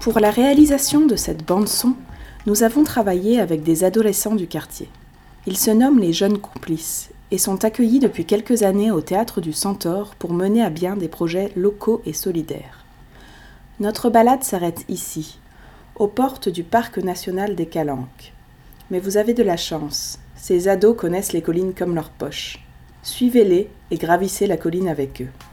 Pour la réalisation de cette bande-son, nous avons travaillé avec des adolescents du quartier. Ils se nomment les Jeunes Complices et sont accueillis depuis quelques années au Théâtre du Centaure pour mener à bien des projets locaux et solidaires. Notre balade s'arrête ici, aux portes du Parc national des Calanques. Mais vous avez de la chance, ces ados connaissent les collines comme leur poche. Suivez-les et gravissez la colline avec eux.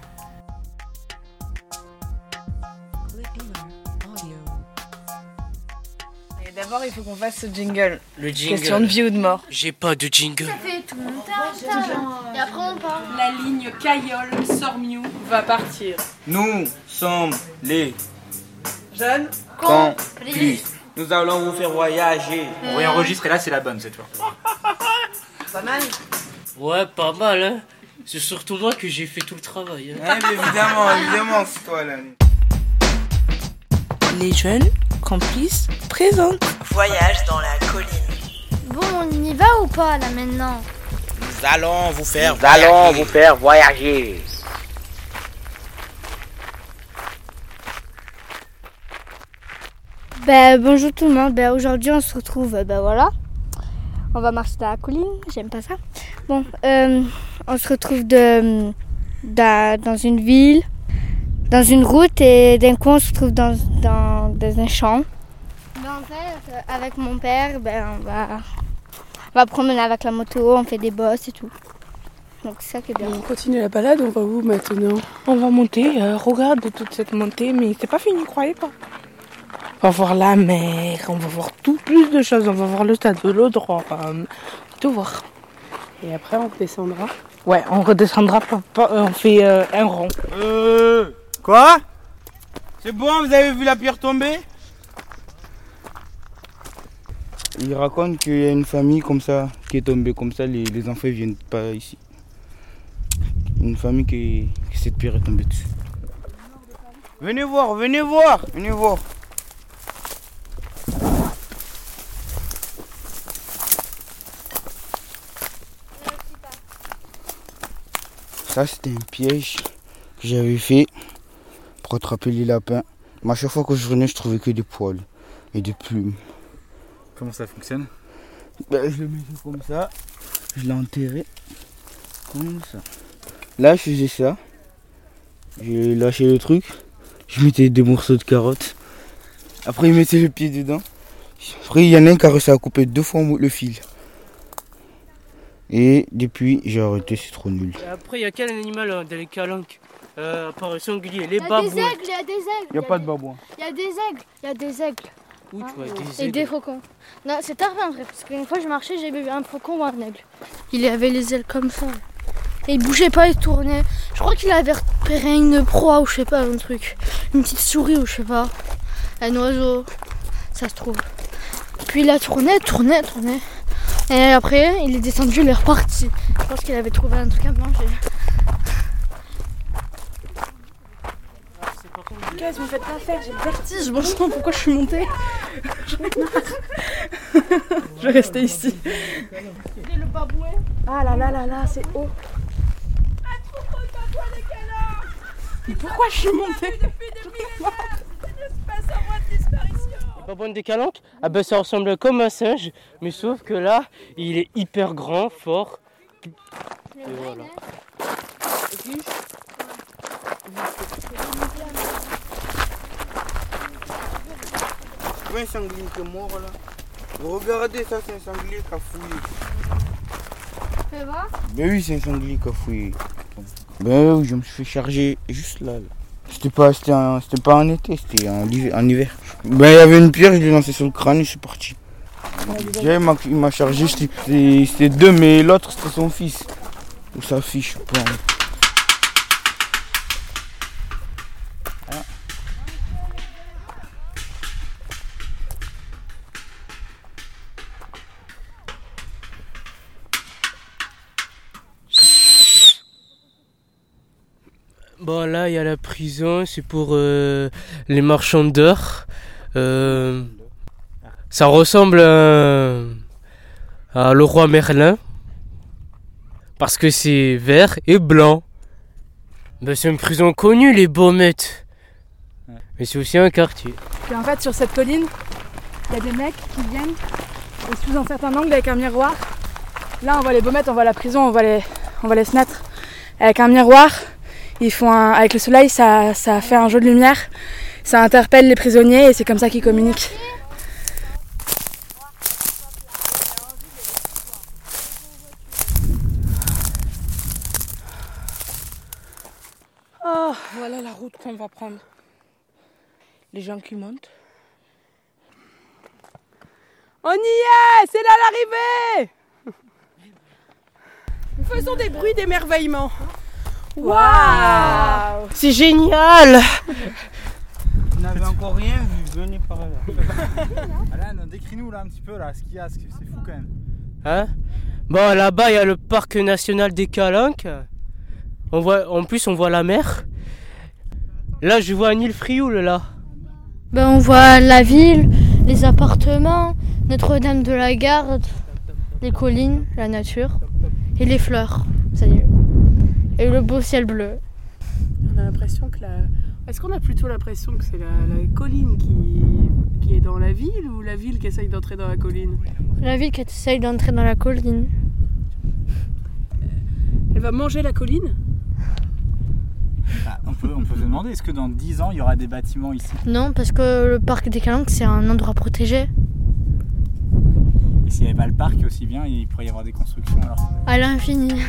D'abord, il faut qu'on fasse ce jingle. Le jingle. Question de vie ou de mort. J'ai pas de jingle. fait tout. Et après on part. La ligne Caillol Sormiou va partir. Nous sommes les Jeanne complices. Nous allons vous faire voyager. On va enregistrer là, c'est la bonne cette fois. Pas mal. Ouais, pas mal, hein. C'est surtout moi que j'ai fait tout le travail. hein. Ouais, mais évidemment, évidemment, c'est toi là. Les jeunes complices présentent Voyage dans la colline. Bon, on y va ou pas là maintenant? Nous allons vous faire Nous allons vous faire voyager. Ben bonjour tout le monde. Ben aujourd'hui on se retrouve. Ben voilà. On va marcher dans la colline. J'aime pas ça. Bon, euh, on se retrouve de, dans, dans une ville, dans une route et d'un coup on se retrouve dans, dans, dans un champ. Ben, en fait, euh, avec mon père, ben on va, on va promener avec la moto, on fait des bosses et tout. Donc c'est ça qui est bien. On continue la balade, on va où maintenant? On va monter, euh, regarde toute cette montée, mais c'est pas fini, croyez pas. On va voir la mer, on va voir tout, plus de choses, on va voir le stade de l'Audroy, euh, tout voir. Et après on descendra? Ouais, on redescendra, on fait euh, un rond. Euh. Quoi? C'est bon, vous avez vu la pierre tomber? Il raconte qu'il y a une famille comme ça qui est tombée comme ça, les, les enfants viennent pas ici. Une famille qui, qui cette pierre est tombée dessus. Venez voir, venez voir, venez voir. Ça c'était un piège que j'avais fait pour attraper les lapins. Mais à chaque fois que je venais, je trouvais que des poils et des plumes. Comment ça fonctionne? Ben, je le mettais comme ça, je l'ai enterré comme ça. Là, je faisais ça. J'ai lâché le truc, je mettais des morceaux de carottes. Après, il mettait le pied dedans. Après, il y en a un qui a réussi à couper deux fois le fil. Et depuis, j'ai arrêté, c'est trop nul. Et après, il y a quel animal euh, dans les calanques? Euh, le sanglier Les Il y a des babouins. aigles, il y a des aigles. Il n'y a pas de babouin. Il y a des aigles, il y a des aigles. Où tu vois des Et aigles des faucons. Non, c'est arrivé en vrai, parce qu'une fois je marchais, j'ai vu un faucon ou un aigle. Il avait les ailes comme ça. Et il bougeait pas, il tournait. Je crois qu'il avait repéré une proie ou je sais pas, un truc. Une petite souris ou je sais pas. Un oiseau, ça se trouve. Puis il a tourné, tourné, tourné. Et après, il est descendu, il est reparti. Je pense qu'il avait trouvé un truc à manger. Qu'est-ce que vous me faites pas faire J'ai le vertige. Bon sang, pourquoi je suis montée J'en ai marre. Je vais rester ici. Ah là là là là, c'est haut. Mais pourquoi je suis montée babouins des calanques Ah ben ça ressemble comme un singe, mais sauf que là, il est hyper grand, fort. Et voilà. Ouais, un sanglier qui est mort là. Regardez, ça c'est un sanglier qui a fouillé. Fais voir. Ben oui, c'est un sanglier qui a fouillé. Ben oui, je me suis fait charger juste là. là. C'était pas, c'était un- c'était pas en été, c'était en, hiver- en hiver. Ben il y avait une pierre, je l'ai lancée sur le crâne et je suis parti. Déjà, il m'a- chargé, c'était deux, mais l'autre c'était son fils. Ou sa fille, je sais pas. Bon là, il y a la prison, c'est pour euh, les marchands d'or. Euh, ça ressemble à, à le roi Merlin. Parce que c'est vert et blanc. Ben, c'est une prison connue, les Baumettes. Mais c'est aussi un quartier. Puis en fait, sur cette colline, il y a des mecs qui viennent et sous un certain angle avec un miroir. Là, on voit les baumettes, on voit la prison, on voit les, on voit les fenêtres. Avec un miroir, ils font avec le soleil, ça, ça fait un jeu de lumière. Ça interpelle les prisonniers et c'est comme ça qu'ils communiquent. Oh, voilà la route qu'on va prendre. Les gens qui montent. On y est C'est là l'arrivée Faisons des bruits d'émerveillement. Waouh C'est génial Vous n'avez encore rien vu, venez par là. Alan, décris-nous là un petit peu là ce qu'il y a, c'est fou quand même. Hein? Bon, là-bas, il y a le parc national des Calanques. On voit, en plus, on voit la mer. Là, je vois une île Frioul, là. Ben, on voit la ville, les appartements, Notre-Dame de la Garde, les collines, la nature et les fleurs. Salut. Et le beau ciel bleu. On a l'impression que la... Est-ce qu'on a plutôt l'impression que c'est la, la colline qui, qui est dans la ville ou la ville qui essaye d'entrer dans la colline? La ville qui essaye d'entrer dans la colline. Elle va manger la colline? Bah, on, peut, on peut se demander, est-ce que dans 10 ans il y aura des bâtiments ici? Non, parce que le parc des Calanques, c'est un endroit protégé. Et s'il n'y avait pas le parc aussi bien, il pourrait y avoir des constructions alors. À l'infini.